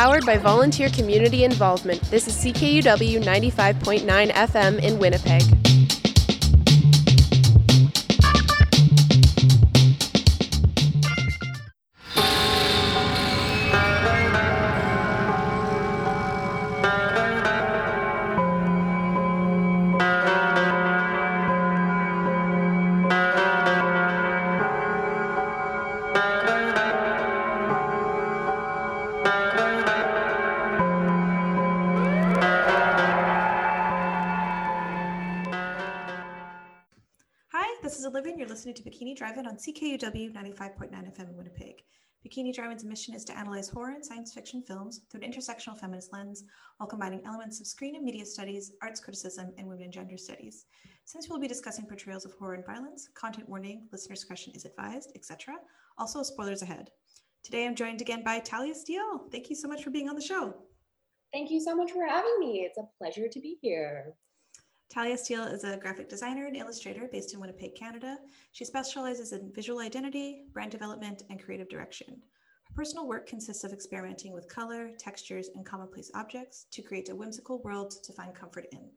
powered by volunteer community involvement. This is CKUW 95.9 FM in Winnipeg. Drive-In on CKUW 95.9 FM in Winnipeg. Bikini Drive-In's mission is to analyze horror and science fiction films through an intersectional feminist lens while combining elements of screen and media studies, arts criticism, and women and gender studies. Since we'll be discussing portrayals of horror and violence, content warning, listener discretion is advised, etc. Also, spoilers ahead. Today I'm joined again by Talia Steele. Thank you so much for being on the show. Thank you so much for having me. It's a pleasure to be here. Talia Steele is a graphic designer and illustrator based in Winnipeg, Canada. She specializes in visual identity, brand development, and creative direction. Her personal work consists of experimenting with color, textures, and commonplace objects to create a whimsical world to find comfort in.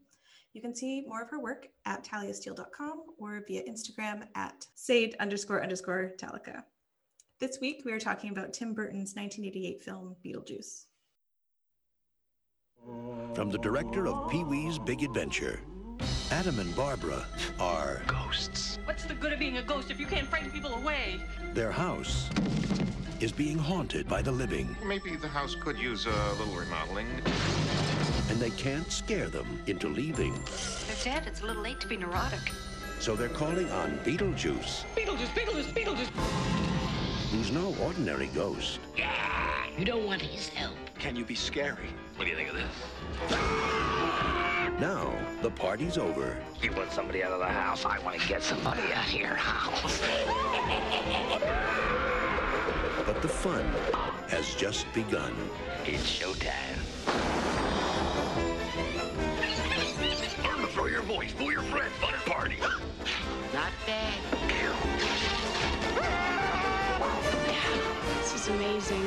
You can see more of her work at taliasteele.com or via Instagram at sade underscore underscore talica. This week, we are talking about Tim Burton's 1988 film Beetlejuice. From the director of Pee Wee's Big Adventure, Adam and Barbara are ghosts. What's the good of being a ghost if you can't frighten people away? Their house is being haunted by the living. Maybe the house could use a little remodeling. And they can't scare them into leaving. They're dead. It's a little late to be neurotic. So they're calling on Beetlejuice. Beetlejuice, Beetlejuice, Beetlejuice. Who's no ordinary ghost. You don't want his help. Can you be scary? What do you think of this? Now, the party's over. You want somebody out of the house? I want to get somebody out of your house. but the fun has just begun. It's showtime. Learn to throw your voice, fool your friends, fun and party. Not bad. This is amazing.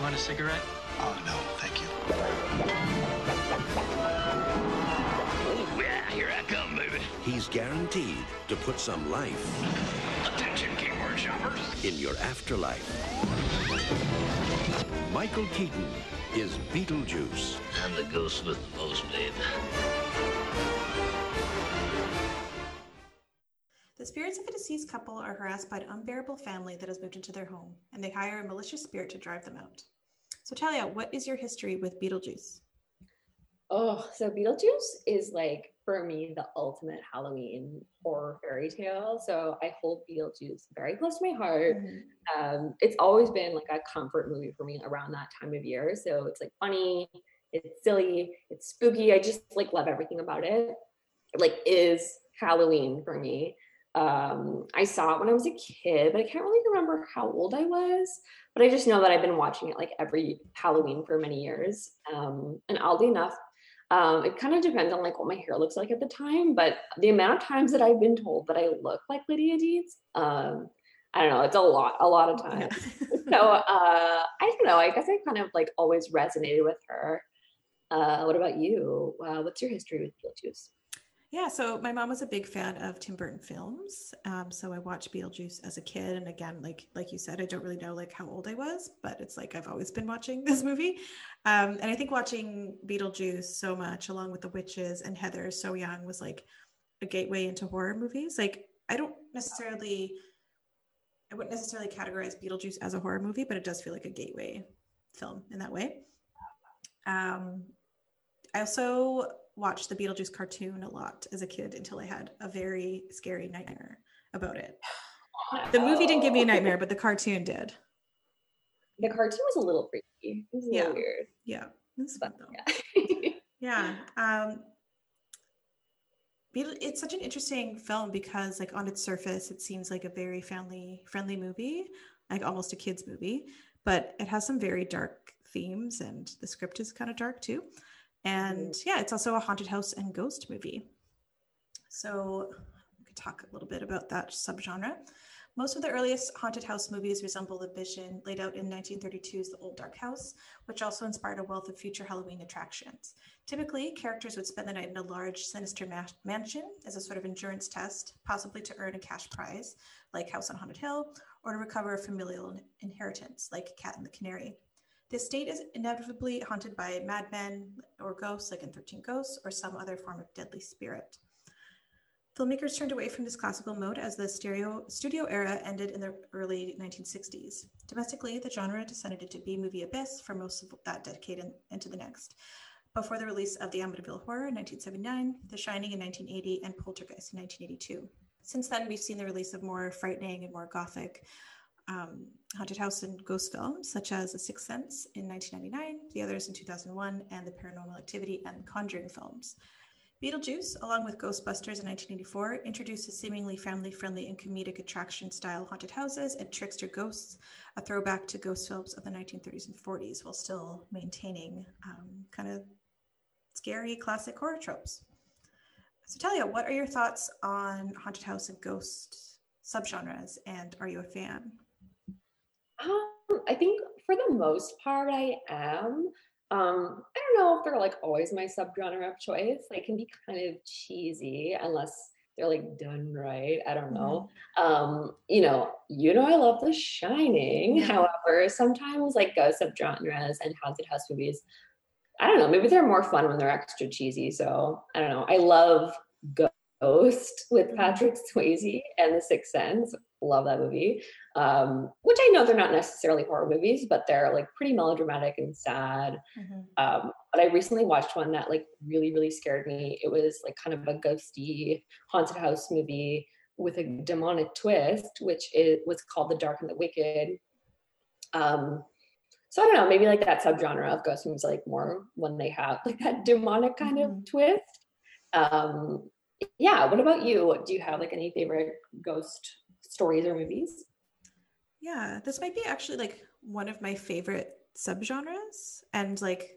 Want a cigarette? Oh, no, thank you. Oh, yeah, here I come, baby. He's guaranteed to put some life. Attention, keyboard shoppers. In your afterlife. Michael Keaton is Beetlejuice. I'm the ghost with the most, babe. The spirits of a deceased couple are harassed by an unbearable family that has moved into their home, and they hire a malicious spirit to drive them out. So, Talia, what is your history with Beetlejuice? Oh, so Beetlejuice is like for me the ultimate Halloween horror fairy tale. So I hold Beetlejuice very close to my heart. Mm-hmm. Um, it's always been like a comfort movie for me around that time of year. So it's like funny, it's silly, it's spooky. I just like love everything about it. It like is Halloween for me. Um, I saw it when I was a kid, but I can't really remember how old I was. But I just know that I've been watching it like every Halloween for many years. Um, and oddly enough, um, it kind of depends on like what my hair looks like at the time. But the amount of times that I've been told that I look like Lydia Deetz, um, I don't know, it's a lot, a lot of times. so uh, I don't know. I guess I kind of like always resonated with her. Uh, what about you? Uh, what's your history with Beetlejuice? Yeah, so my mom was a big fan of Tim Burton films. Um, so I watched Beetlejuice as a kid, and again, like like you said, I don't really know like how old I was, but it's like I've always been watching this movie. Um, and I think watching Beetlejuice so much, along with The Witches and Heather So Young, was like a gateway into horror movies. Like I don't necessarily, I wouldn't necessarily categorize Beetlejuice as a horror movie, but it does feel like a gateway film in that way. Um, I also watched the Beetlejuice cartoon a lot as a kid until I had a very scary nightmare about it. The movie didn't give me a nightmare, but the cartoon did. The cartoon was a little freaky. It was a yeah. little weird. Yeah. It's fun though. Yeah. yeah. Um, it's such an interesting film because like on its surface it seems like a very family friendly movie like almost a kids movie but it has some very dark themes and the script is kind of dark too Mm-hmm. and yeah, it's also a haunted house and ghost movie. So we could talk a little bit about that subgenre. Most of the earliest haunted house movies resemble the vision laid out in 1932's The Old Dark House, which also inspired a wealth of future Halloween attractions. Typically, characters would spend the night in a large, sinister ma- mansion as a sort of endurance test, possibly to earn a cash prize, like House on Haunted Hill, or to recover a familial inheritance, like Cat and the Canary. The estate is inevitably haunted by madmen or ghosts, like in 13 Ghosts, or some other form of deadly spirit. Filmmakers turned away from this classical mode as the stereo, studio era ended in the early 1960s. Domestically, the genre descended into B movie abyss for most of that decade and into the next, before the release of The Amityville Horror in 1979, The Shining in 1980, and Poltergeist in 1982. Since then, we've seen the release of more frightening and more gothic um, haunted house and ghost films, such as The Sixth Sense in 1999, The Others in 2001, and the Paranormal Activity and Conjuring films. Beetlejuice, along with Ghostbusters in 1984, introduces seemingly family friendly and comedic attraction style haunted houses and trickster ghosts, a throwback to ghost films of the 1930s and 40s, while still maintaining um, kind of scary classic horror tropes. So, Talia, what are your thoughts on haunted house and ghost subgenres, and are you a fan? Um, I think for the most part, I am. Um, I don't know if they're like always my subgenre of choice. They can be kind of cheesy unless they're like done right. I don't know. Mm-hmm. Um, you know, you know, I love The Shining. However, sometimes like ghost subgenres and haunted house movies, I don't know. Maybe they're more fun when they're extra cheesy. So I don't know. I love Ghost with mm-hmm. Patrick Swayze and The Sixth Sense. Love that movie. Um, which I know they're not necessarily horror movies, but they're like pretty melodramatic and sad. Mm-hmm. Um, but I recently watched one that like really, really scared me. It was like kind of a ghosty haunted house movie with a demonic twist, which is was called The Dark and the Wicked. Um, so I don't know, maybe like that subgenre of ghost movies, like more when they have like that demonic kind mm-hmm. of twist. Um, yeah. What about you? Do you have like any favorite ghost stories or movies? Yeah, this might be actually like one of my favorite subgenres. And like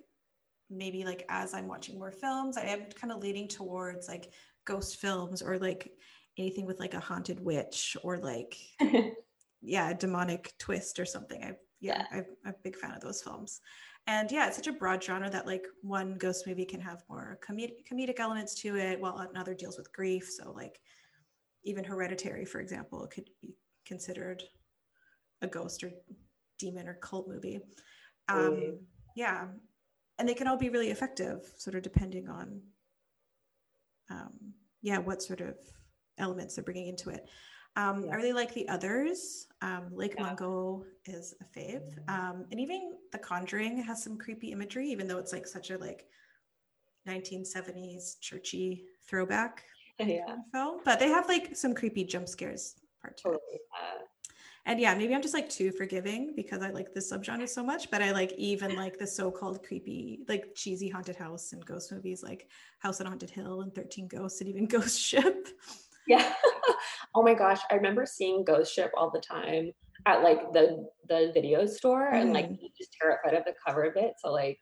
maybe like as I'm watching more films, I am kind of leaning towards like ghost films or like anything with like a haunted witch or like yeah, a demonic twist or something. I yeah, yeah. I'm a big fan of those films. And yeah, it's such a broad genre that like one ghost movie can have more comedic comedic elements to it, while another deals with grief. So like even Hereditary, for example, could be considered a ghost or demon or cult movie. Um, mm. Yeah, and they can all be really effective, sort of depending on, um, yeah, what sort of elements they're bringing into it. Um, yeah. I really like the others. Um, Lake yeah. Mungo is a fave, um, and even The Conjuring has some creepy imagery, even though it's like such a like 1970s churchy throwback yeah. film. But they have like some creepy jump scares part totally. And yeah, maybe I'm just like too forgiving because I like this subgenre so much, but I like even like the so-called creepy, like cheesy haunted house and ghost movies like House on Haunted Hill and 13 Ghosts and even Ghost Ship. Yeah. oh my gosh. I remember seeing Ghost Ship all the time at like the the video store mm. and like mm. just terrified of the cover of it. So like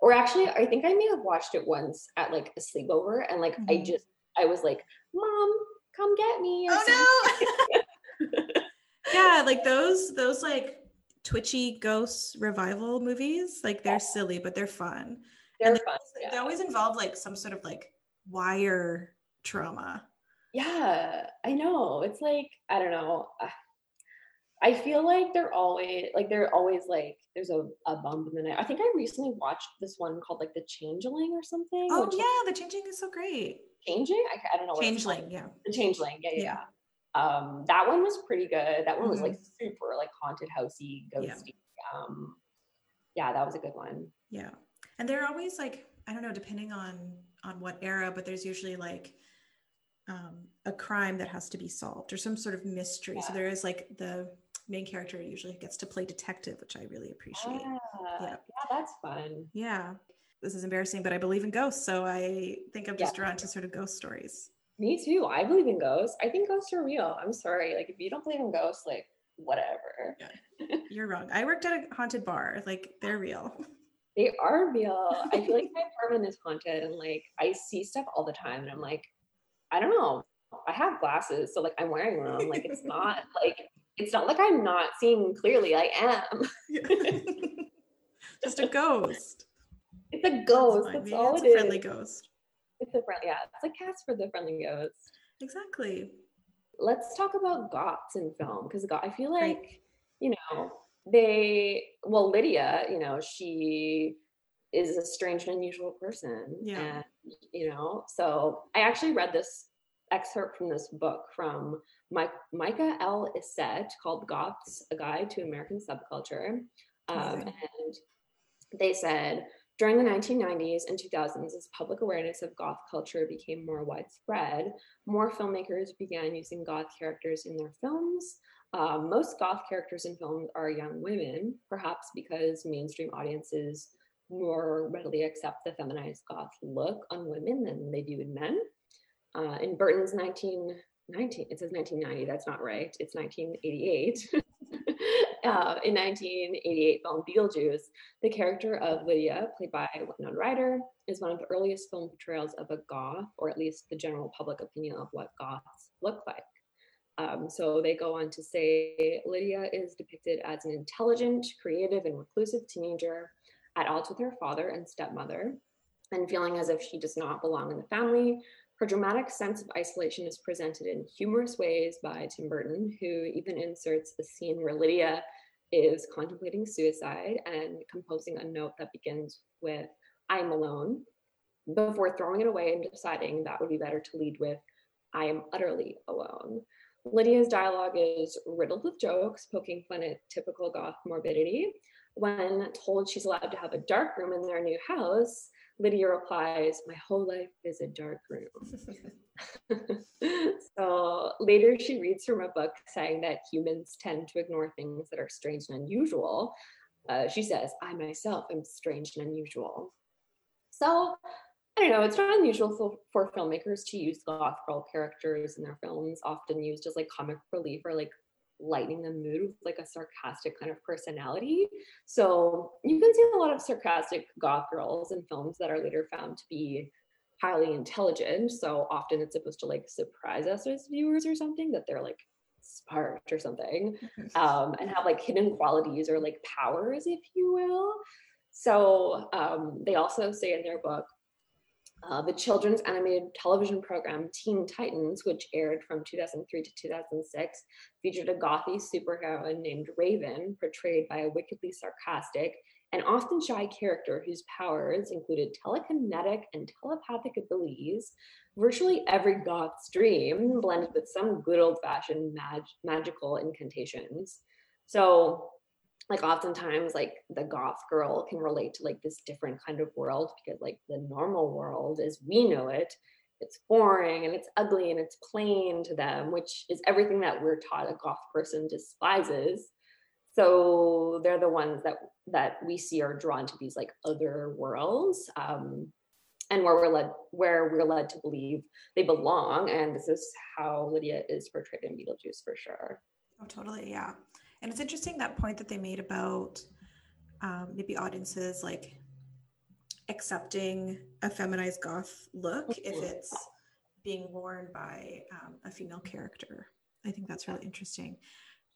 or actually I think I may have watched it once at like a sleepover and like mm-hmm. I just I was like, Mom, come get me. oh no. yeah, like those those like twitchy ghost revival movies, like they're yeah. silly, but they're fun. They're and they, fun. Yeah. They always involve like some sort of like wire trauma yeah i know it's like i don't know i feel like they're always like they're always like there's a, a bump in the night i think i recently watched this one called like the changeling or something oh yeah the Changeling is so great changing i, I don't know changeling yeah the changeling yeah, yeah yeah, um that one was pretty good that one was like mm-hmm. super like haunted housey ghosty yeah. um yeah that was a good one yeah and they're always like i don't know depending on on what era but there's usually like um, a crime that has to be solved or some sort of mystery. Yeah. So there is like the main character usually gets to play detective, which I really appreciate. Yeah. yeah, yeah that's fun. Yeah. This is embarrassing, but I believe in ghosts. So I think I'm just yeah. drawn to sort of ghost stories. Me too. I believe in ghosts. I think ghosts are real. I'm sorry. Like, if you don't believe in ghosts, like, whatever. Yeah. You're wrong. I worked at a haunted bar. Like, they're real. They are real. I feel like my apartment is haunted and like I see stuff all the time and I'm like, I don't know. I have glasses, so like I'm wearing them. Like it's not like it's not like I'm not seeing clearly. I am. Just a ghost. It's a ghost. That's, all it's it a is. friendly ghost. It's a friend. Yeah, it's like cats for the friendly ghost. Exactly. Let's talk about goths in film because I feel like Right. you know they. Well, Lydia, you know, she is a strange and unusual person. Yeah. And, you know, so I actually read this excerpt from this book from Mike, Micah L. Issitt called Goths, A Guide to American Subculture. Um, and they said during the 1990s and 2000s, as public awareness of goth culture became more widespread, more filmmakers began using goth characters in their films. Um, most goth characters in films are young women, perhaps because mainstream audiences more readily accept the feminized goth look on women than they do in men. Uh, in Burton's 1919, it says 1990, that's not right, it's 1988. uh, in 1988 film Beetlejuice, the character of Lydia, played by Winona Ryder, is one of the earliest film portrayals of a goth, or at least the general public opinion of what goths look like. Um, so they go on to say Lydia is depicted as an intelligent, creative, and reclusive teenager at odds with her father and stepmother, and feeling as if she does not belong in the family. Her dramatic sense of isolation is presented in humorous ways by Tim Burton, who even inserts a scene where Lydia is contemplating suicide and composing a note that begins with, I'm alone, before throwing it away and deciding that would be better to lead with, I am utterly alone. Lydia's dialogue is riddled with jokes, poking fun at typical goth morbidity. When told she's allowed to have a dark room in their new house, Lydia replies, My whole life is a dark room. so later she reads from a book saying that humans tend to ignore things that are strange and unusual. Uh, she says, I myself am strange and unusual. So I don't know, it's not unusual for, for filmmakers to use goth girl characters in their films, often used as like comic relief or like lightening the mood with like a sarcastic kind of personality. So you can see a lot of sarcastic goth girls in films that are later found to be highly intelligent. So often it's supposed to like surprise us as viewers or something that they're like smart or something um, and have like hidden qualities or like powers, if you will. So um, they also say in their book uh, the children's animated television program Teen Titans, which aired from 2003 to 2006, featured a gothy superhero named Raven, portrayed by a wickedly sarcastic and often shy character whose powers included telekinetic and telepathic abilities. Virtually every goth's dream blended with some good old fashioned mag- magical incantations. So, like oftentimes like the goth girl can relate to like this different kind of world because like the normal world as we know it it's boring and it's ugly and it's plain to them which is everything that we're taught a goth person despises so they're the ones that that we see are drawn to these like other worlds um and where we're led where we're led to believe they belong and this is how lydia is portrayed in beetlejuice for sure Oh, totally. Yeah. And it's interesting that point that they made about um, maybe audiences like accepting a feminized goth look if it's being worn by um, a female character. I think that's really interesting.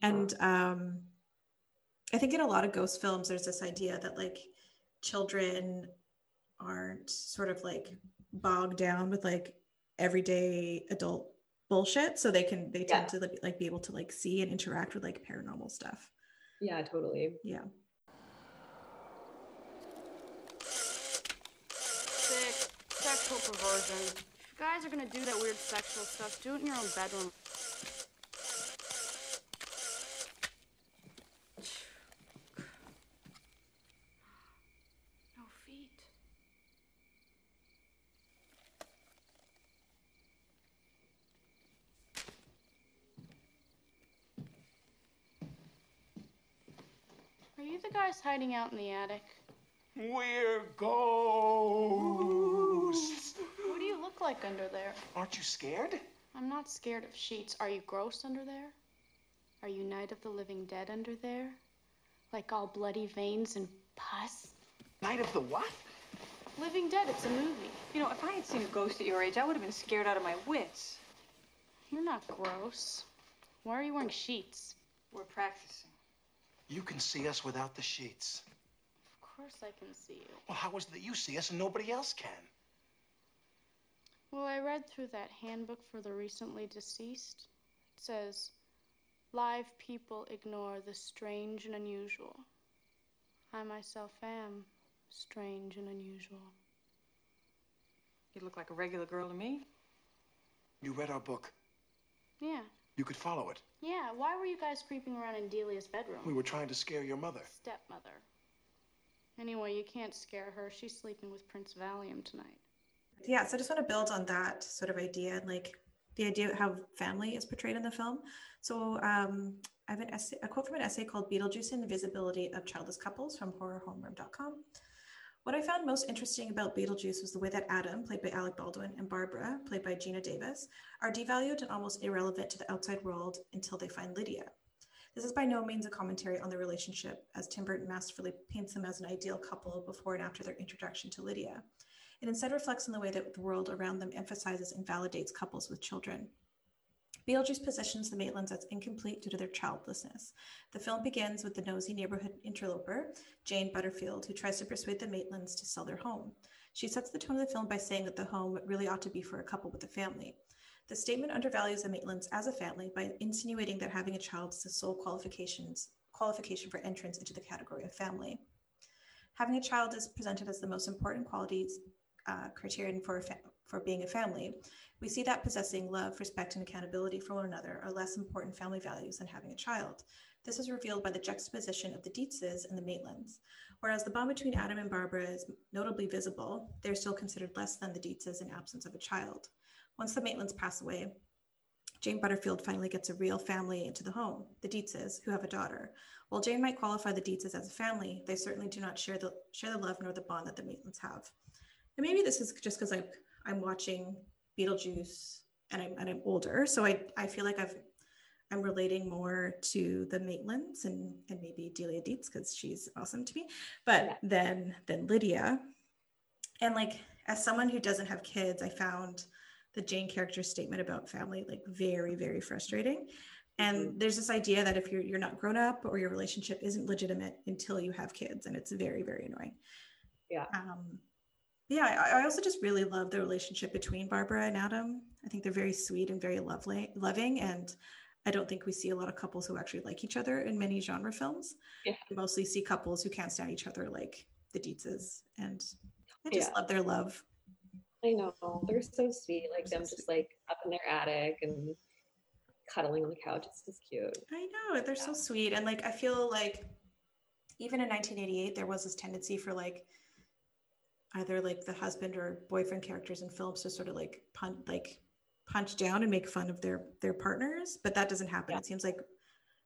And um, I think in a lot of ghost films, there's this idea that like children aren't sort of like bogged down with like everyday adult bullshit so they can they tend to like, like be able to like see and interact with like paranormal stuff yeah totally yeah Sick. Sexual perversion. If you guys are gonna do that weird sexual stuff, do it in your own bedroom. No feet. Are you the guys hiding out in the attic? We're ghosts. What do you look like under there? Aren't you scared? I'm not scared of sheets. Are you gross under there? Are you Night of the Living Dead under there? Like all bloody veins and pus? Night of the what? Living Dead, it's a movie. You know, if I had seen a ghost at your age, I would have been scared out of my wits. You're not gross. Why are you wearing sheets? We're practicing. You can see us without the sheets. Of course I can see you. Well, how is it that you see us and nobody else can? Well, I read through that handbook for the recently deceased. It says, live people ignore the strange and unusual. I myself am strange and unusual. You look like a regular girl to me. You read our book. Yeah. You could follow it. Yeah, why were you guys creeping around in Delia's bedroom? We were trying to scare your mother. Stepmother. Anyway, you can't scare her. She's sleeping with Prince Valium tonight. Yeah, so I just want to build on that sort of idea, and like the idea of how family is portrayed in the film. So um, I have an essay, a quote from an essay called Beetlejuice and the Visibility of Childless Couples from horrorhomeroom.com. What I found most interesting about Beetlejuice was the way that Adam, played by Alec Baldwin, and Barbara, played by Geena Davis, are devalued and almost irrelevant to the outside world until they find Lydia. This is by no means a commentary on the relationship, as Tim Burton masterfully paints them as an ideal couple before and after their introduction to Lydia. It instead reflects on the way that the world around them emphasizes and validates couples with children. Beetlejuice positions the Maitlands as incomplete due to their childlessness. The film begins with the nosy neighborhood interloper, Jane Butterfield, who tries to persuade the Maitlands to sell their home. She sets the tone of the film by saying that the home really ought to be for a couple with a family. The statement undervalues the Maitlands as a family by insinuating that having a child is the sole qualifications qualification for entrance into the category of family. Having a child is presented as the most important qualities uh, criterion for a fa- for being a family, we see that possessing love, respect, and accountability for one another are less important family values than having a child. This is revealed by the juxtaposition of the Deetzes and the Maitlands. Whereas the bond between Adam and Barbara is notably visible, they're still considered less than the Deetzes in absence of a child. Once the Maitlands pass away, Jane Butterfield finally gets a real family into the home, the Deetzes, who have a daughter. While Jane might qualify the Deetzes as a family, they certainly do not share the share the love nor the bond that the Maitlands have. And maybe this is just because I'm I'm watching Beetlejuice and I'm and I'm older, so I I feel like I've I'm relating more to the Maitlands and and maybe Delia Deetz because she's awesome to me, but yeah. then than Lydia. And like as someone who doesn't have kids, I found the Jane character statement about family like very very frustrating. And mm-hmm. there's this idea that if you're you're not grown up or your relationship isn't legitimate until you have kids, and it's very very annoying. Yeah. Um, yeah, I, I also just really love the relationship between Barbara and Adam. I think they're very sweet and very lovely, loving, and I don't think we see a lot of couples who actually like each other in many genre films. Yeah. We mostly see couples who can't stand each other, like the Deetzes, and I just yeah. love their love. I know they're so sweet, like they're them so just like up in their attic and cuddling on the couch. It's just cute. I know they're yeah. so sweet, and like I feel like even in 1988 there was this tendency for like either like the husband or boyfriend characters in films to sort of like punch like punch down and make fun of their their partners but that doesn't happen yeah. it seems like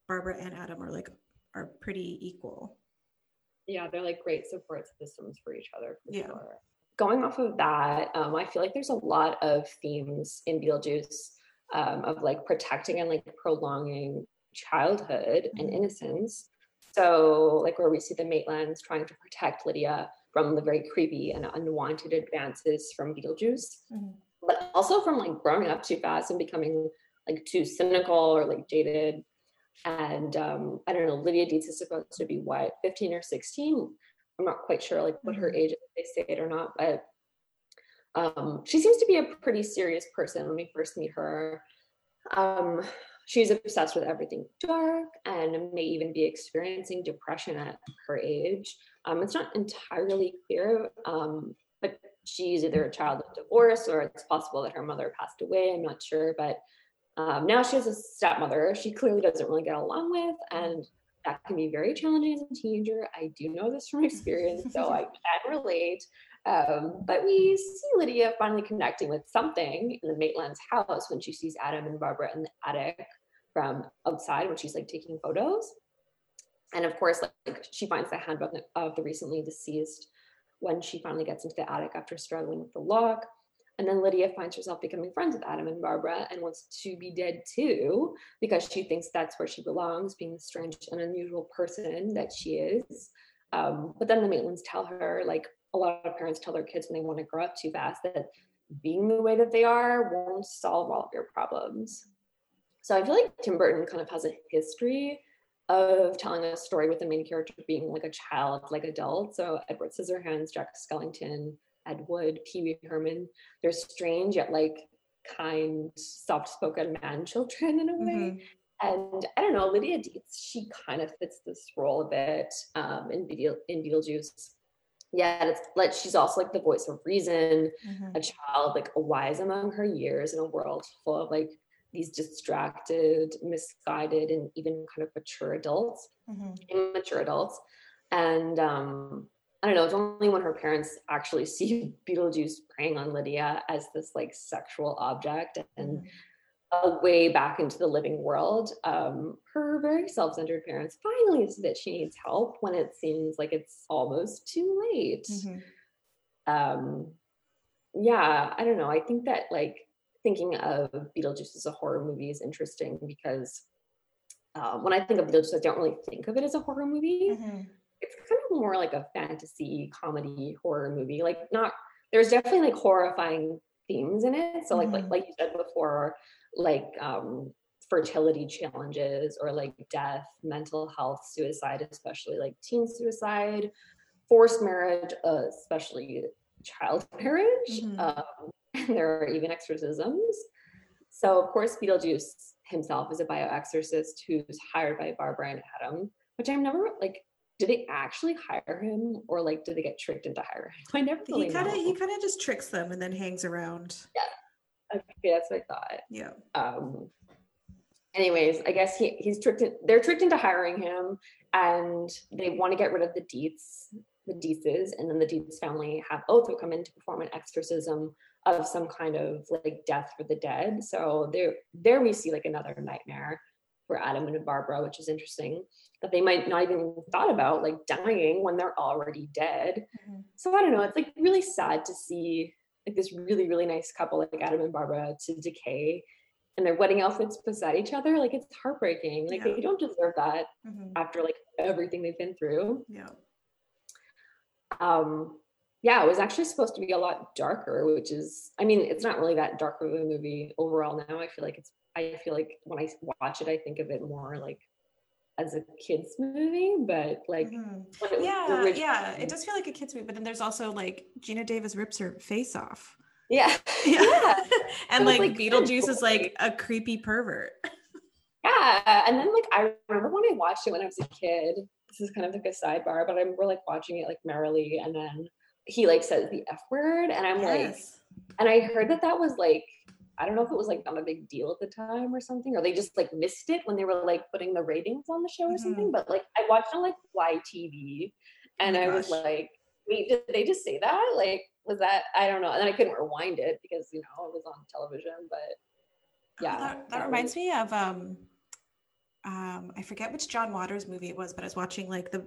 barbara and adam are like are pretty equal yeah they're like great support systems for each other for yeah. sure going off of that um, i feel like there's a lot of themes in beetlejuice um, of like protecting and like prolonging childhood mm-hmm. and innocence so like where we see the maitlands trying to protect lydia from the very creepy and unwanted advances from Beetlejuice, mm-hmm. but also from like growing up too fast and becoming like too cynical or like jaded. And um, I don't know, Lydia Deetz is supposed to be what, 15 or 16? I'm not quite sure like what her mm-hmm. age is, they say it or not, but um, she seems to be a pretty serious person when we first meet her. Um, she's obsessed with everything dark and may even be experiencing depression at her age. Um, it's not entirely clear, um, but she's either a child of divorce or it's possible that her mother passed away. I'm not sure, but um, now she has a stepmother she clearly doesn't really get along with, and that can be very challenging as a teenager. I do know this from experience, so I can relate. Um, but we see Lydia finally connecting with something in the Maitland's house when she sees Adam and Barbara in the attic from outside when she's like taking photos. And of course like she finds the handbook of the recently deceased when she finally gets into the attic after struggling with the lock. And then lydia finds herself becoming friends with adam and barbara and wants to be dead too because she thinks that's where she belongs being the strange and unusual person that she is. Um, but then the maitlands tell her like a lot of parents tell their kids when they want to grow up too fast that being the way that they are won't solve all of your problems so i feel like tim burton kind of has a history of telling a story with the main character being like a child, like adult. So Edward Scissorhands, Jack Skellington, Ed Wood, Pee Wee Herman, they're strange yet like kind, soft-spoken man children in a way. Mhm. And I don't know, Lydia Deetz, she kind of fits this role a bit um, in, Beetle, in Beetlejuice. Yeah, it's like she's also like the voice of reason, Mhm. a child like a wise among her years in a world full of like these distracted, misguided, and even kind of mature adults, Mhm. immature adults. And um, I don't know, it's only when her parents actually see Beetlejuice preying on Lydia as this like sexual object and a way back into the living world, um, her very self-centered parents finally see that she needs help when it seems like it's almost too late. Mhm. Um, yeah, I don't know. I think that like thinking of Beetlejuice as a horror movie is interesting because um, when I think of Beetlejuice, I don't really think of it as a horror movie. Mhm. It's kind of more like a fantasy comedy horror movie. Like not there's definitely like horrifying themes in it. So like like like you said before, like um fertility challenges or like death, mental health, suicide, especially like teen suicide, forced marriage, uh, especially child marriage. Mhm. Um, and there are even exorcisms. So of course, Beetlejuice himself is a bioexorcist who's hired by Barbara and Adam, which I'm never like. Did they actually hire him, or like did they get tricked into hiring him? I never really He kind of he kind of just tricks them and then hangs around. Okay, that's what I thought. Yeah. um anyways i guess he he's tricked in, they're tricked into hiring him and they want to get rid of the deets the Deetzes, and then the Deetz family have Otho come in to perform an exorcism of some kind of like death for the dead. So there, there we see like another nightmare for Adam and Barbara, which is interesting that they might not even thought about like dying when they're already dead. Mhm. So I don't know. It's like really sad to see like this really really nice couple like Adam and Barbara to decay and their wedding outfits beside each other. Like it's heartbreaking. Like Yeah. they don't deserve that Mhm. after like everything they've been through. Yeah. Um yeah, it was actually supposed to be a lot darker, which is I mean, it's not really that dark of a movie overall now. I feel like it's I feel like when I watch it, I think of it more like as a kids movie, but like Mhm. it Yeah, yeah. It does feel like a kids movie, but then there's also like Geena Davis rips her face off. Yeah. Yeah. Yeah. and like, like, Beetlejuice is like a creepy pervert. Yeah. And then like I remember when I watched it when I was a kid. This is kind of like a sidebar, but I remember like watching it like merrily, and then he like says the F word, and I'm like, and I heard that that was like I don't know if it was like not a big deal at the time or something, or they just like missed it when they were like putting the ratings on the show or something. But like I watched on like YTV, and Oh I was like, wait, did they just say that? Like, was that I don't know. And then I couldn't rewind it because you know it was on television, but yeah, Oh, that, that was- reminds me of um um I forget which John Waters movie it was, but I was watching like the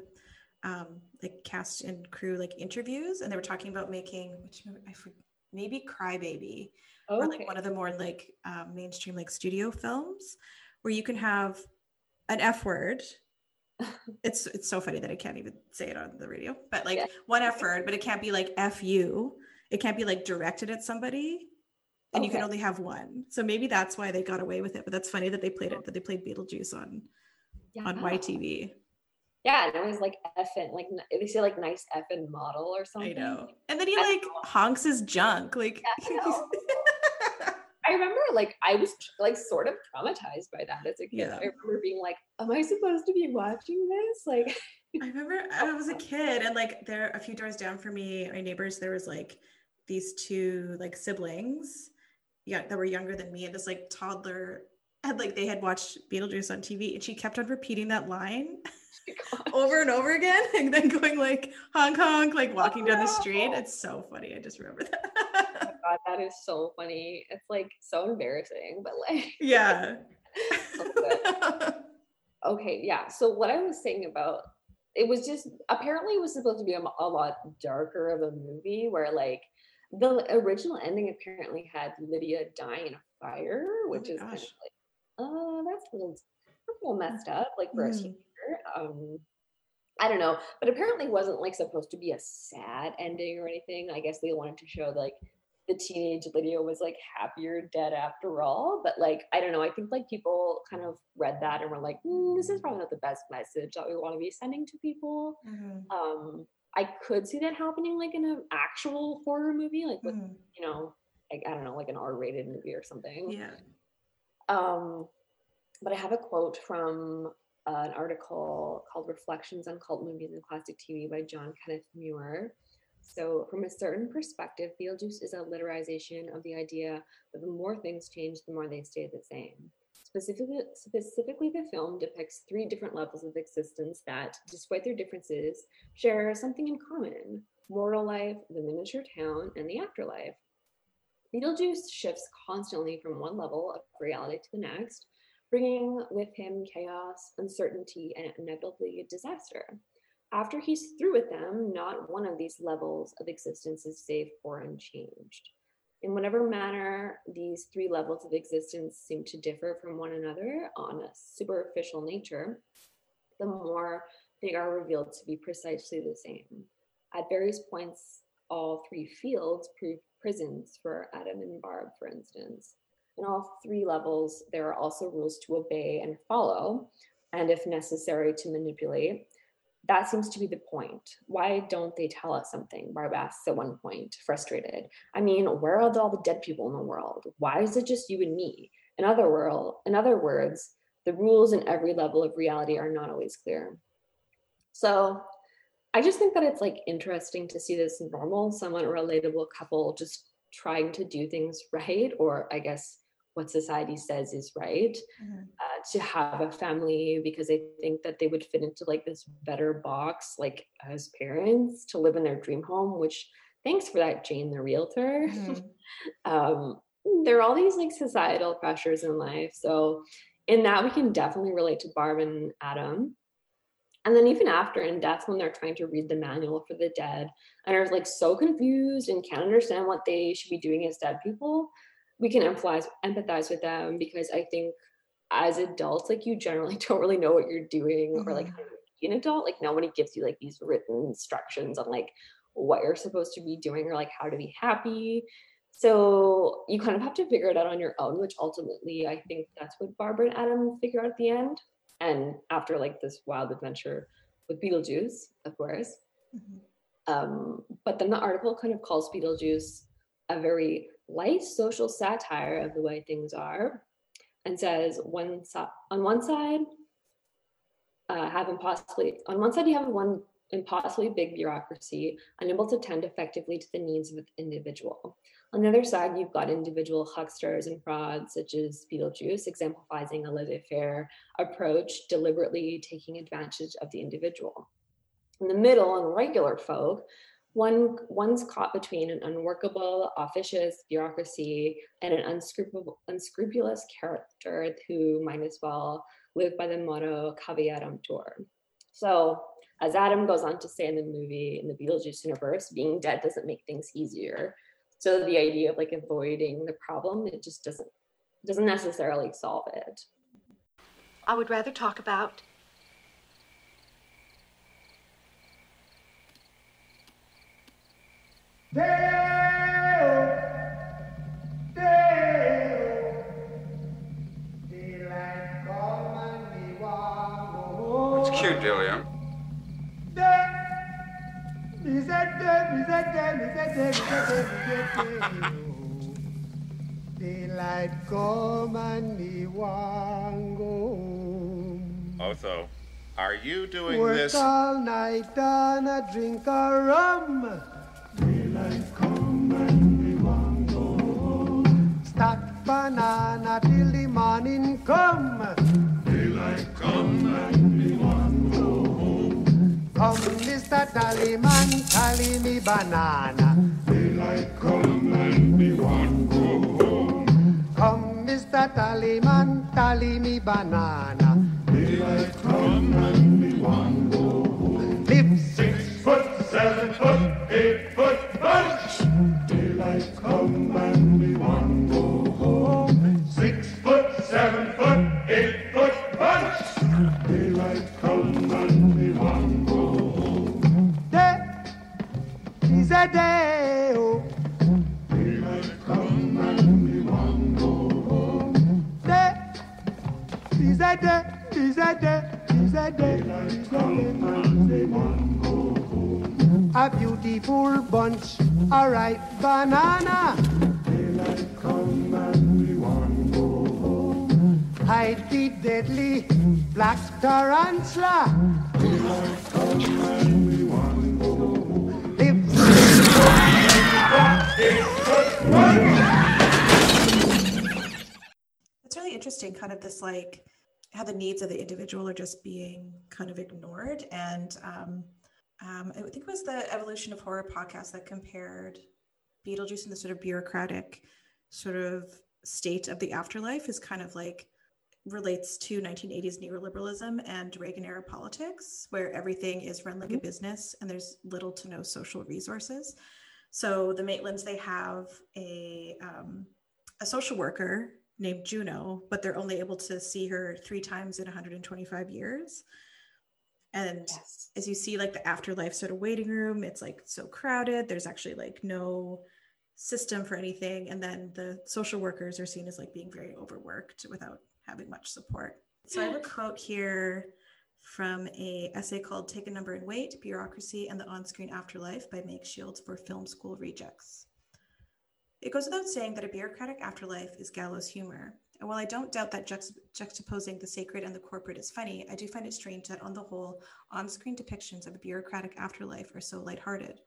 um like cast and crew like interviews and they were talking about making which movie I forget maybe Crybaby or like one of the more like um, mainstream like studio films where you can have an F word. it's it's so funny that I can't even say it on the radio, but like Yeah. one F word, but it can't be like F you. It can't be like directed at somebody and you can only have one. So maybe that's why they got away with it. But that's funny that they played it, that they played Beetlejuice on on Yeah. YTV. Yeah, and it was like effing, like they say like nice effing model or something. I know. And then he like honks his junk. Like know. I remember like I was like sort of traumatized by that as a kid. Yeah. I remember being like, "Am I supposed to be watching this?" Like, I remember I was a kid and like there a few doors down from me, my neighbors, there was like these two like siblings, yeah, that were younger than me, and this like toddler had like they had watched Beetlejuice on TV and she kept on repeating that line over and over again and then going like honk honk, like walking down the street. It's so funny. I just remember that. God, that is so funny. It's like so embarrassing, but like, yeah. okay, yeah. So what I was saying about it was just apparently it was supposed to be a, a lot darker of a movie where like the original ending apparently had Lydia dying in a fire, which my is kind of like, oh, that's a little, that's a little messed up, like for a Mhm. teenager. Um, I don't know, but apparently it wasn't like supposed to be a sad ending or anything. I guess they wanted to show like the teenage Lydia was like happier dead after all. But like, I don't know. I think like people kind of read that and were like, mm, this is probably not the best message that we want to be sending to people. Mhm. Um, I could see that happening like in an actual horror movie, like with, Mhm. you know, like I don't know, like an R-rated movie or something. Yeah. Um, but I have a quote from uh, an article called Reflections on Cult Movies and Classic TV by John Kenneth Muir. So, from a certain perspective, Beetlejuice is a literization of the idea that the more things change, the more they stay the same. Specifically, specifically, the film depicts three different levels of existence that, despite their differences, share something in common mortal life, the miniature town, and the afterlife. Beetlejuice shifts constantly from one level of reality to the next, bringing with him chaos, uncertainty, and inevitably disaster. After he's through with them, not one of these levels of existence is safe or unchanged. In whatever manner these three levels of existence seem to differ from one another on a superficial nature, the more they are revealed to be precisely the same. At various points, all three fields prove prisons for Adam and Barb, for instance. In all three levels, there are also rules to obey and follow, and if necessary, to manipulate. That seems to be the point. Why don't they tell us something? Barb asks at one point, frustrated. I mean, where are all the dead people in the world? Why is it just you and me? In other world, in other words, the rules in every level of reality are not always clear. So I just think that it's like interesting to see this normal, somewhat relatable couple just trying to do things right, or I guess what society says is right, Mhm. To have a family because they think that they would fit into like this better box, like as parents, to live in their dream home, which thanks for that, Jane the realtor. Mhm. um, there are all these like societal pressures in life. So in that we can definitely relate to Barb and Adam. And then even after in death, when they're trying to read the manual for the dead and are like so confused and can't understand what they should be doing as dead people, we can empathize empathize with them because I think as adults, like you generally don't really know what you're doing or like Mhm. how to be an adult. Like nobody gives you like these written instructions on like what you're supposed to be doing or like how to be happy. So you kind of have to figure it out on your own, which ultimately I think that's what Barbara and Adam figure out at the end. And after like this wild adventure with Beetlejuice, of course. Mhm. Um, but then the article kind of calls Beetlejuice a very light social satire of the way things are and says one si- on one side uh, have impossibly on one side you have one impossibly big bureaucracy unable to tend effectively to the needs of the individual. On the other side you've got individual hucksters and frauds such as beetlejuice exemplifying a laissez-faire approach deliberately taking advantage of the individual. In the middle and regular folk one one's caught between an unworkable officious bureaucracy and an unscrupulous, unscrupulous character who might as well live by the motto caveat emptor. So, as Adam goes on to say in the movie, in the Beetlejuice universe, being dead doesn't make things easier. So the idea of like avoiding the problem, it just doesn't doesn't necessarily solve it. I would rather talk about It's cute, Delia. Daylight come and me want. Otho, are you doing Work this? all night and a drink a rum. Banana till the morning come. Daylight come and me want go home. Come, Mr. Tallyman, tally me banana. Daylight come and me want go home. Come, Mr. Tallyman, tally me banana. Daylight come and me want A beautiful bunch, a ripe banana. Daylight come and we want go home. Hide the deadly black tarantula. Daylight come and we want go home. It's really interesting, kind of this like how the needs of the individual are just being kind of ignored. And um, um, I think it was the Evolution of Horror podcast that compared Beetlejuice and the sort of bureaucratic sort of state of the afterlife is kind of like relates to 1980s neoliberalism and Reagan era politics, where everything is run like a business and there's little to no social resources. So the Maitlands, they have a um, a social worker named Juno, but they're only able to see her three times in 125 years. And Yes. as you see, like the afterlife sort of waiting room, it's like so crowded. There's actually like no system for anything. And then the social workers are seen as like being very overworked without having much support. So I have a quote here from a essay called Take a Number and Wait, Bureaucracy and the On-Screen Afterlife by Meg Shields for Film School Rejects. It goes without saying that a bureaucratic afterlife is gallows humor. And while I don't doubt that juxt- juxtaposing the sacred and the corporate is funny, I do find it strange that on the whole, on-screen depictions of a bureaucratic afterlife are so lighthearted.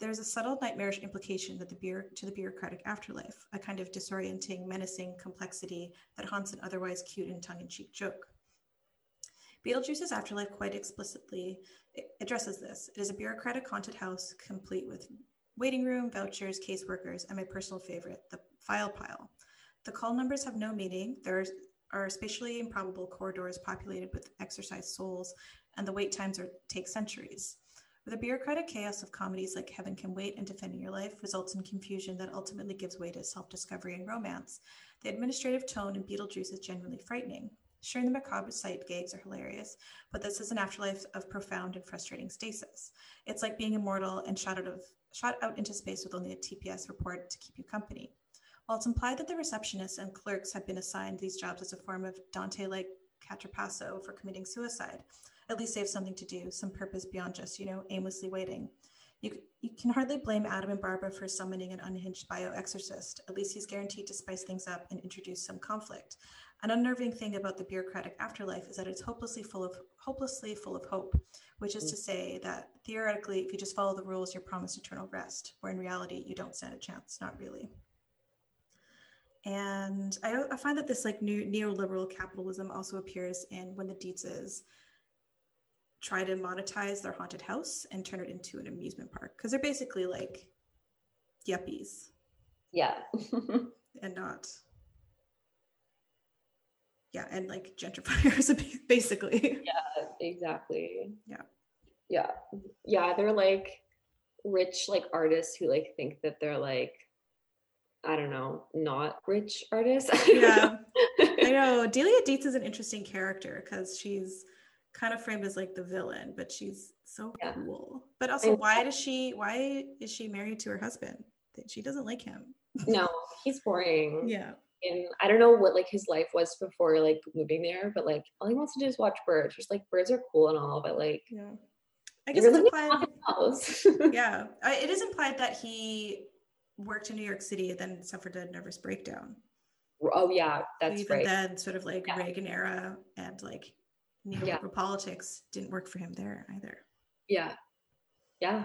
There's a subtle nightmarish implication that the to the bureaucratic afterlife, a kind of disorienting, menacing complexity that haunts an otherwise cute and tongue-in-cheek joke. Beetlejuice's afterlife quite explicitly addresses this. It is a bureaucratic haunted house complete with waiting room, vouchers, caseworkers, and my personal favorite, the file pile. The call numbers have no meaning. There are spatially improbable corridors populated with exorcised souls, and the wait times are, take centuries. The bureaucratic chaos of comedies like Heaven Can Wait and Defending Your Life results in confusion that ultimately gives way to self discovery and romance, the administrative tone in Beetlejuice is genuinely frightening. Sure, the macabre sight gags are hilarious, but this is an afterlife of profound and frustrating stasis. It's like being immortal and shot out of shot out into space with only a TPS report to keep you company. While it's implied that the receptionists and clerks have been assigned these jobs as a form of Dante-like contrapasso for committing suicide, at least they have something to do, some purpose beyond just, you know, aimlessly waiting. You, you can hardly blame Adam and Barbara for summoning an unhinged bioexorcist. At least he's guaranteed to spice things up and introduce some conflict. An unnerving thing about the bureaucratic afterlife is that it's hopelessly full of hopelessly full of hope, which is to say that theoretically, if you just follow the rules, you're promised eternal rest, where in reality, you don't stand a chance. Not really. And I, I find that this like new neoliberal capitalism also appears in when the Deetzes try to monetize their haunted house and turn it into an amusement park because they're basically like yuppies Yeah. and not yeah and like gentrifiers basically yeah, exactly. Yeah. Yeah. Yeah. They're like rich like artists who like think that they're like I don't know, not rich artists. yeah i know delia Deetz is an interesting character because she's kind of framed as like the villain but she's so Yeah. cool but also why does she why is she married to her husband she doesn't like him no, he's boring. yeah And I don't know what like his life was before like moving there, but like all he wants to do is watch birds. Just like birds are cool and all, but like yeah i guess it's living in a implied yeah it is implied that he worked in new york city and then suffered a nervous breakdown oh yeah, that's even right. then sort of like Yeah. reagan era and like neoliberal Yeah. politics didn't work for him there either Yeah. Yeah.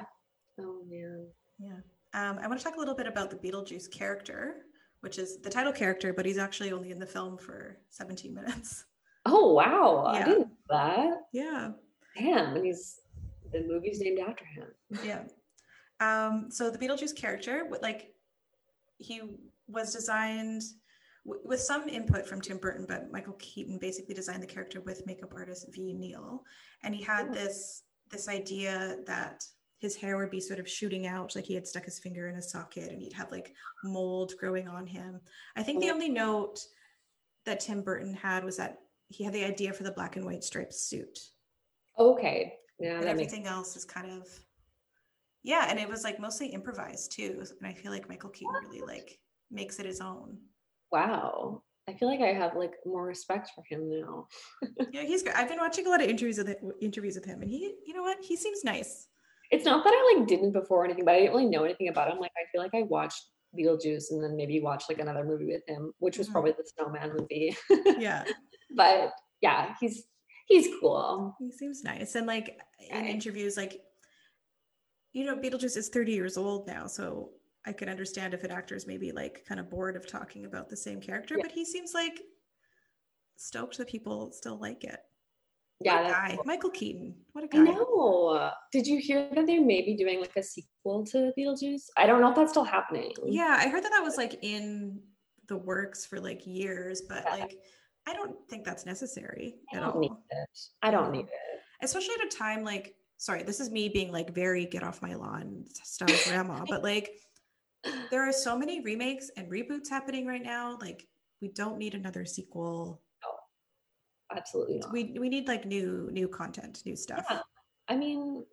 Oh man. yeah um, i want to talk a little bit about the beetlejuice character which is the title character but he's actually only in the film for 17 minutes Oh wow. I didn't know that. yeah Damn. And he's the movie's named after him. yeah um so the beetlejuice character like he was designed w- with some input from tim burton but michael keaton basically designed the character with makeup artist Ve Neill and he had this this idea that his hair would be sort of shooting out like he had stuck his finger in a socket and he'd have like mold growing on him. I think the only note that tim burton had was that he had the idea for the black and white striped suit. Okay. Yeah, and that makes everything else is kind of yeah and it was like mostly improvised too and i feel like michael keaton really like makes it his own wow. I feel like I have like more respect for him now. yeah, he's good. I've been watching a lot of interviews with interviews with him, and he, you know what, he seems nice. It's not that I like didn't before or anything, but I didn't really know anything about him. Like I feel like I watched Beetlejuice and then maybe watched like another movie with him, which was Mhm. probably the Snowman movie. Yeah, but yeah, he's he's cool. he seems nice, and like in interviews, like you know, Beetlejuice is 30 years old now, so I can understand if an actor is maybe like kind of bored of talking about the same character, but he seems like stoked that people still like it. Yeah, What guy, cool. Michael Keaton. What a I guy. know. Did you hear that they may be doing like a sequel to Beetlejuice? I don't know if that's still happening. Yeah, I heard that that was like in the works for like years, but like I don't think that's necessary I at don't all. need it. I don't need it. Especially at a time like sorry, this is me being like very get off my lawn style grandma, but like there are so many remakes and reboots happening right now. Like we don't need another sequel. Absolutely not. We we need like new new content, new stuff. Yeah. I mean,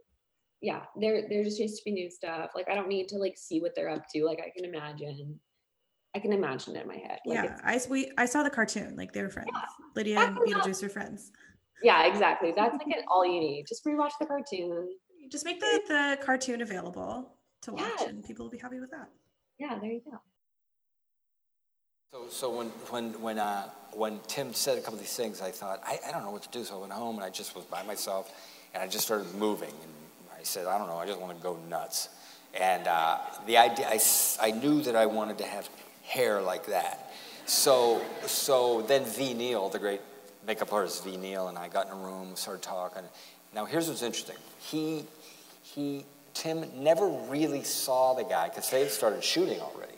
yeah, there there just needs to be new stuff. Like I don't need to like see what they're up to. Like I can imagine. I can imagine it in my head. Like yeah, I we I saw the cartoon. Like they were friends. Lydia and Beetlejuice are friends. Yeah, exactly. That's like an- all you need. Just rewatch the cartoon. Just make the the cartoon available to watch, Yes. and people will be happy with that. Yeah, there you go. So, so when when when uh, when Tim said a couple of these things, I thought I, I don't know what to do. So I went home and I just was by myself, and I just started moving. And I said, I don't know, I just want to go nuts. And uh, the idea, I, I knew that I wanted to have hair like that. So so then Ve Neill, the great makeup artist Ve Neill, and I got in a room, started talking. Now here's what's interesting. He he Tim never really saw the guy because they had started shooting already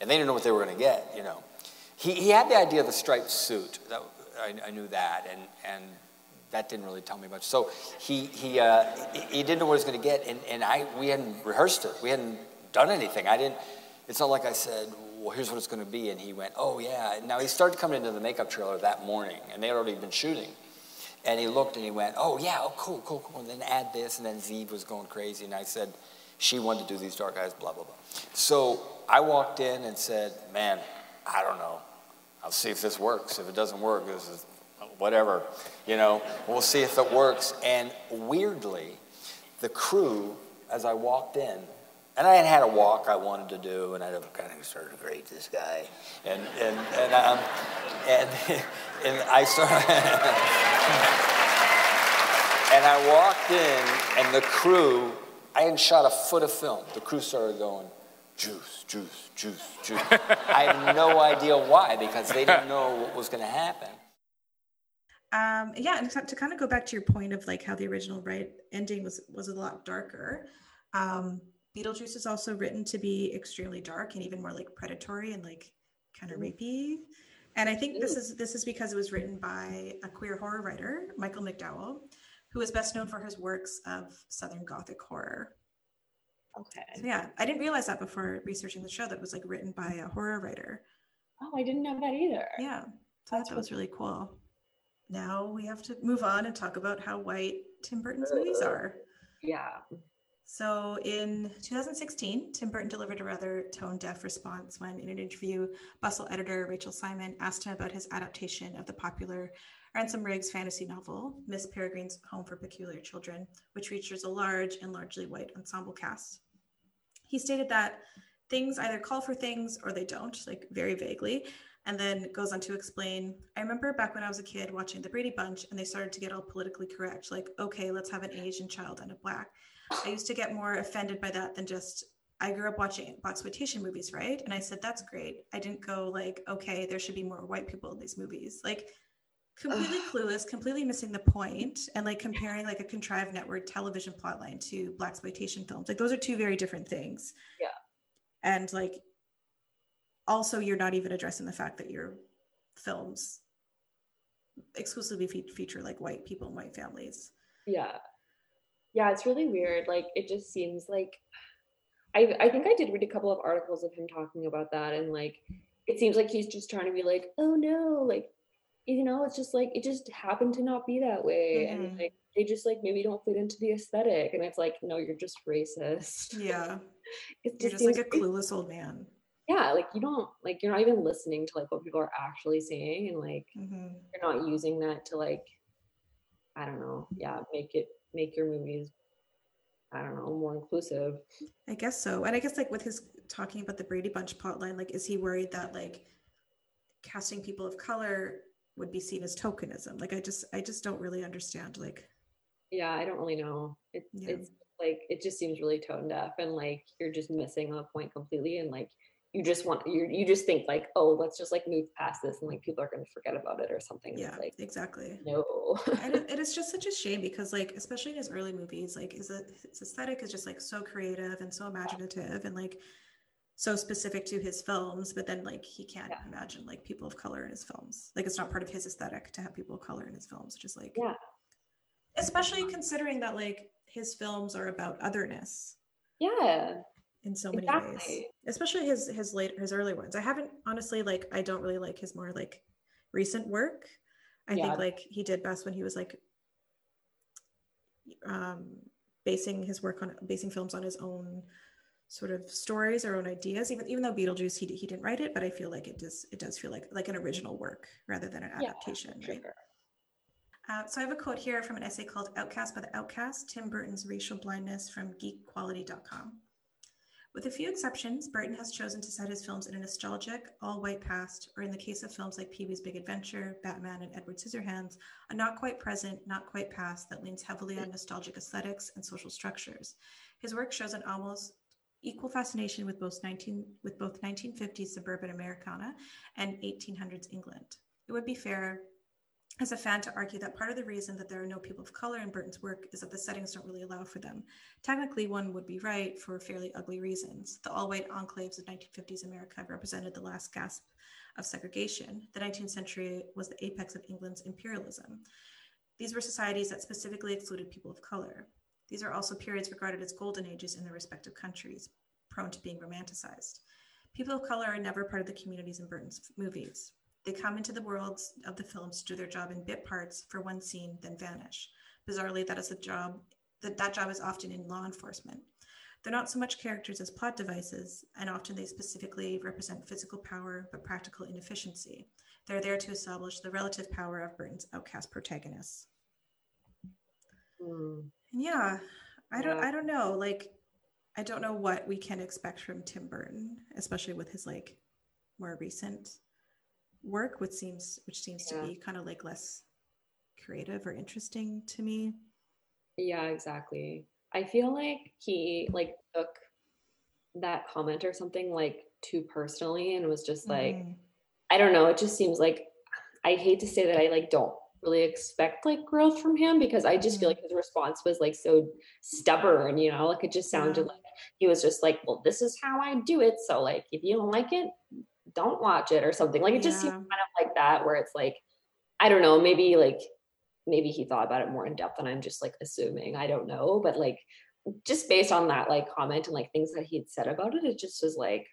and they didn't know what they were going to get, you know. He, he had the idea of the striped suit. That, I, I knew that, and, and that didn't really tell me much. So he, he, uh, he, he didn't know what he was going to get, and, and I, we hadn't rehearsed it. We hadn't done anything. I didn't, it's not like I said, well, here's what it's going to be, and he went, oh, yeah. Now, he started coming into the makeup trailer that morning, and they had already been shooting. And he looked and he went, oh, yeah, oh, cool, cool, cool. And then add this, and then Zeeb was going crazy, and I said, she wanted to do these dark eyes, blah, blah, blah. So I walked in and said, man, I don't know. I'll see if this works. If it doesn't work, this is whatever, you know, we'll see if it works. And weirdly, the crew, as I walked in, and I had had a walk I wanted to do, and I kind of started to rate this guy, and and and um, and and I started. And I walked in, and the crew, I hadn't shot a foot of film. The crew started going, juice, juice, juice, juice. I have no idea why, because they didn't know what was going to happen. Um, yeah, and to, to kind of go back to your point of like how the original right ending was was a lot darker. Um, Beetlejuice is also written to be extremely dark and even more like predatory and like kind of mm-hmm. rapey. And I think this is this is because it was written by a queer horror writer, Michael McDowell, who is best known for his works of Southern Gothic horror. Okay. So yeah, I didn't realize that before researching the show that it was like written by a horror writer. Oh, I didn't know that either. Yeah, so thought that was really cool. Now we have to move on and talk about how white Tim Burton's movies are. Yeah. So in 2016, Tim Burton delivered a rather tone deaf response when, in an interview, Bustle editor Rachel Simon asked him about his adaptation of the popular Ransom Riggs fantasy novel, Miss Peregrine's Home for Peculiar Children, which features a large and largely white ensemble cast. He stated that things either call for things or they don't, like very vaguely, and then goes on to explain I remember back when I was a kid watching the Brady Bunch and they started to get all politically correct, like, okay, let's have an Asian child and a black. I used to get more offended by that than just I grew up watching exploitation movies, right? And I said that's great. I didn't go like, okay, there should be more white people in these movies. Like completely clueless, completely missing the point, and like comparing like a contrived network television plotline to black exploitation films. Like those are two very different things. Yeah. And like also you're not even addressing the fact that your films exclusively fe- feature like white people and white families. Yeah. Yeah, it's really weird. Like it just seems like I I think I did read a couple of articles of him talking about that and like it seems like he's just trying to be like, "Oh no, like you know, it's just like it just happened to not be that way." Mhm. And like they just like maybe don't fit into the aesthetic and it's like, "No, you're just racist." Yeah. It You're just just like a clueless old man. yeah, like you don't like you're not even listening to like what people are actually saying and like Mhm. you're not using that to like I don't know, yeah, make it make your movies I don't know, more inclusive. I guess so. And I guess like with his talking about the Brady Bunch plotline, like is he worried that like casting people of color would be seen as tokenism? Like I just I just don't really understand like Yeah, I don't really know. It, Yeah. It's like it just seems really tone deaf and like you're just missing the point completely and like you just want you you just think like oh let's just like move past this and like people are going to forget about it or something. Yeah, like exactly. no. and it, it is just such a shame because like especially in his early movies like his, his aesthetic is just like so creative and so imaginative and like so specific to his films but then like he can't imagine like people of color in his films like it's not part of his aesthetic to have people of color in his films which is like yeah especially considering that like his films are about otherness yeah in so many ways especially his his late his early ones i haven't honestly like i don't really like his more like recent work i Yeah. think like he did best when he was like um basing his work on basing films on his own sort of stories or own ideas even even though beetlejuice he, he didn't write it but i feel like it does it does feel like like an original work rather than an adaptation for right sure. uh, so I have a quote here from an essay called Outcast by the Outcast, Tim Burton's Racial Blindness from geekquality.com. With a few exceptions, Burton has chosen to set his films in a nostalgic, all white past, or in the case of films like Pee Wee's Big Adventure, Batman, and Edward Scissorhands, a not quite present, not quite past that leans heavily on nostalgic aesthetics and social structures. His work shows an almost equal fascination with both 19 with both 1950s suburban Americana and 1800s England. It would be fair as a fan to argue that part of the reason that there are no people of color in Burton's work is that the settings don't really allow for them. Technically, one would be right for fairly ugly reasons. The all white enclaves of 1950s America represented the last gasp of segregation. The 19th century was the apex of England's imperialism. These were societies that specifically excluded people of color. These are also periods regarded as golden ages in their respective countries, prone to being romanticized. People of color are never part of the communities in Burton's movies. They come into the worlds of the films to do their job in bit parts for one scene, then vanish. Bizarrely, that is a job that that job is often in law enforcement. They're not so much characters as plot devices, and often they specifically represent physical power but practical inefficiency. They're there to establish the relative power of Burton's outcast protagonists. Hmm. And yeah, I don't Yeah. I don't know. Like I don't know what we can expect from Tim Burton, especially with his like more recent work, which seems which seems Yeah. to be kind of like less creative or interesting to me. Yeah, exactly. I feel like he like took that comment or something like too personally and was just like Mhm. I don't know, it just seems like I hate to say that I like don't really expect like growth from him because I just feel Mhm. like his response was like so stubborn, you know, like it just sounded Yeah. like he was just like, well, this is how I do it. So like if you don't like it, don't watch it or something. Like it just seems kind of like that where it's like I don't know, maybe like maybe he thought about it more in depth and I'm just like assuming. I don't know, but like just based on that like comment and like things that he'd said about it, it just was like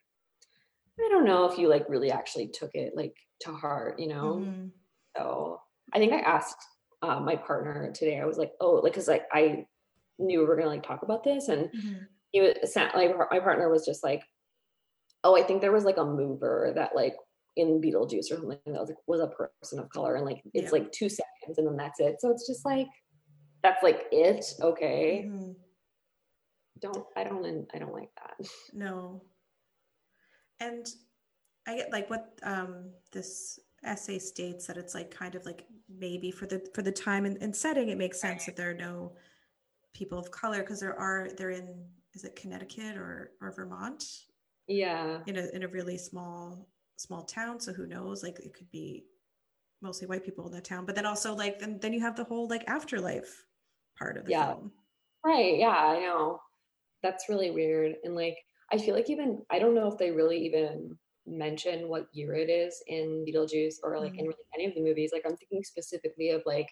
I don't know if you like really actually took it like to heart, you know. Mhm. So I think I asked uh, my partner today. I was like, oh, like, cause like I knew we were gonna like talk about this, and Mhm. he was like, my partner was just like, oh, I think there was like a mover that like in Beetlejuice or something that was like was a person of color, and like it's Yeah. like two seconds, and then that's it. So it's just like that's like it. Okay, Mhm. don't I don't I don't like that. No. And I get like what um this essay states that it's like kind of like maybe for the for the time and, and setting it makes sense that there are no people of color because there are they're in is it Connecticut or or Vermont Yeah, in a in a really small small town so who knows like it could be mostly white people in that town but then also like then then you have the whole like afterlife part of the Yeah. film Right. Yeah, I know. That's really weird. And like, I feel like even, I don't know if they really even mention what year it is in Beetlejuice or like in Mhm. really any of the movies. Like, I'm thinking specifically of like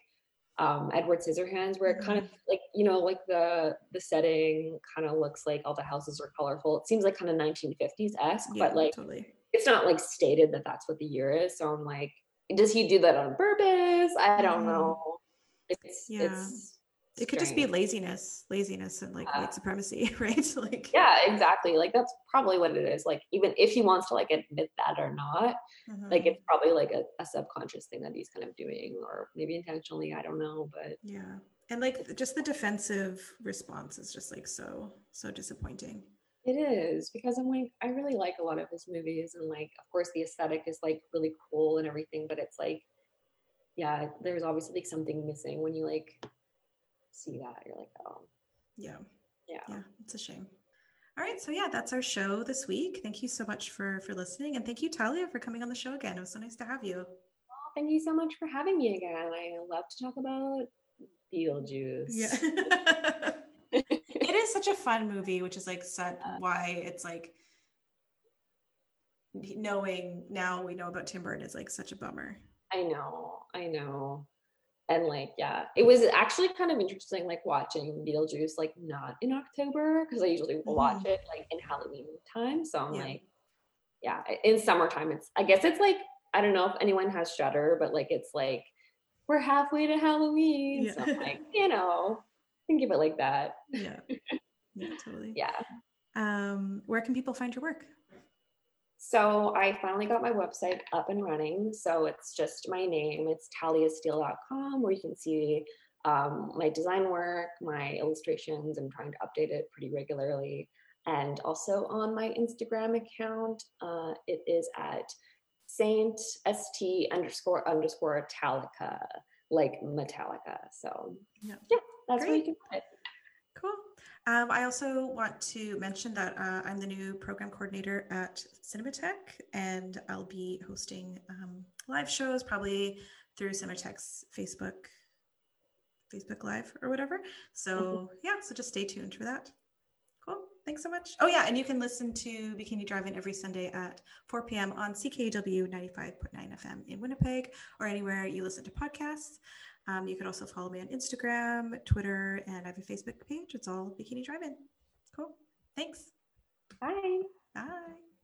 um, Edward Scissorhands, where it kind of like, you know, like the the setting kind of looks like all the houses are colorful. It seems like kind of 1950s esque, yeah but like, totally it's not like stated that that's what the year is. So I'm like, does he do that on purpose? I don't Mhm. know. It's, Yeah. it's, It could just be laziness, laziness and like white supremacy, right? like yeah exactly like that's probably what it is like even if he wants to like admit that or not Mhm. like it's probably like a, a subconscious thing that he's kind of doing or maybe intentionally i don't know but yeah. And like just the defensive response is just like so, so disappointing. it is because i'm like i really like a lot of his movies and like of course the aesthetic is like really cool and everything but it's like yeah there's obviously like something missing when you like see that you're like oh Yeah. yeah Yeah. It's a shame. All right. So yeah, that's our show this week. Thank you so much for for listening. And thank you, Talia, for coming on the show again. It was so nice to have you. thank you so much for having me again i love to talk about beetlejuice Yeah. it is such a fun movie, which is like such why it's like knowing now we know about Tim Burton is like such a bummer. I know, I know. And like, yeah, it was actually kind of interesting, like watching Beetlejuice, like not in October, because I usually watch Mhm. it like in Halloween time. So I'm Yeah. like, yeah, in summertime, it's, I guess it's like, I don't know if anyone has Shudder, but like, it's like, we're halfway to Halloween. So I'm Yeah. like, you know, think of it like that. Yeah. Yeah, totally. Yeah. Um, where can people find your work? So I finally got my website up and running. So it's just my name. It's taliasteel.com where you can see um, my design work, my illustrations. I'm trying to update it pretty regularly. And also on my Instagram account, uh, it is at Saint St underscore underscore Talica, like Metallica. So Yeah. yeah, that's where you can put it. Cool. Um, I also want to mention that uh, I'm the new program coordinator at Cinematheque, and I'll be hosting um, live shows probably through Cinematheque's Facebook, Facebook Live or whatever. So yeah, so just stay tuned for that. Cool. Thanks so much. Oh yeah, and you can listen to Bikini Drive-In every Sunday at 4 p.m. on CKUW 95.9 FM in Winnipeg or anywhere you listen to podcasts. Um, you can also follow me on Instagram, Twitter, and I have a Facebook page. It's all Bikini Drive-In. Cool. Thanks. Bye. Bye.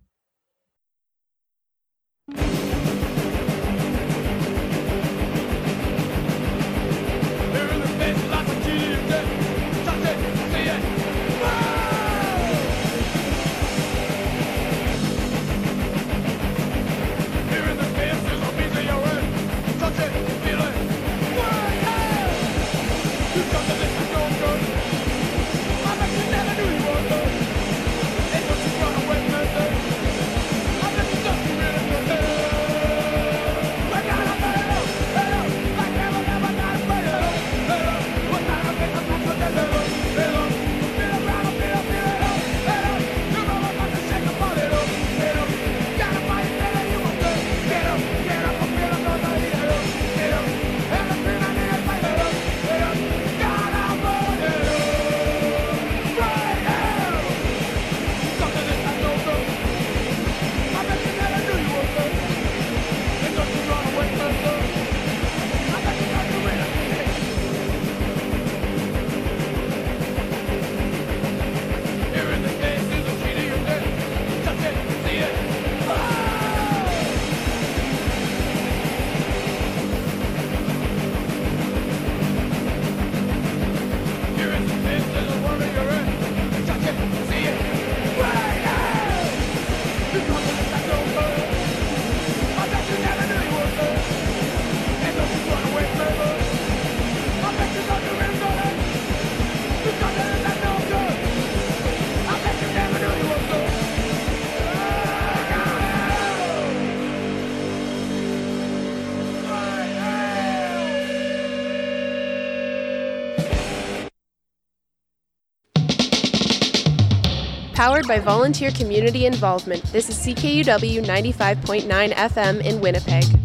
Powered by volunteer community involvement, this is CKUW 95.9 FM in Winnipeg.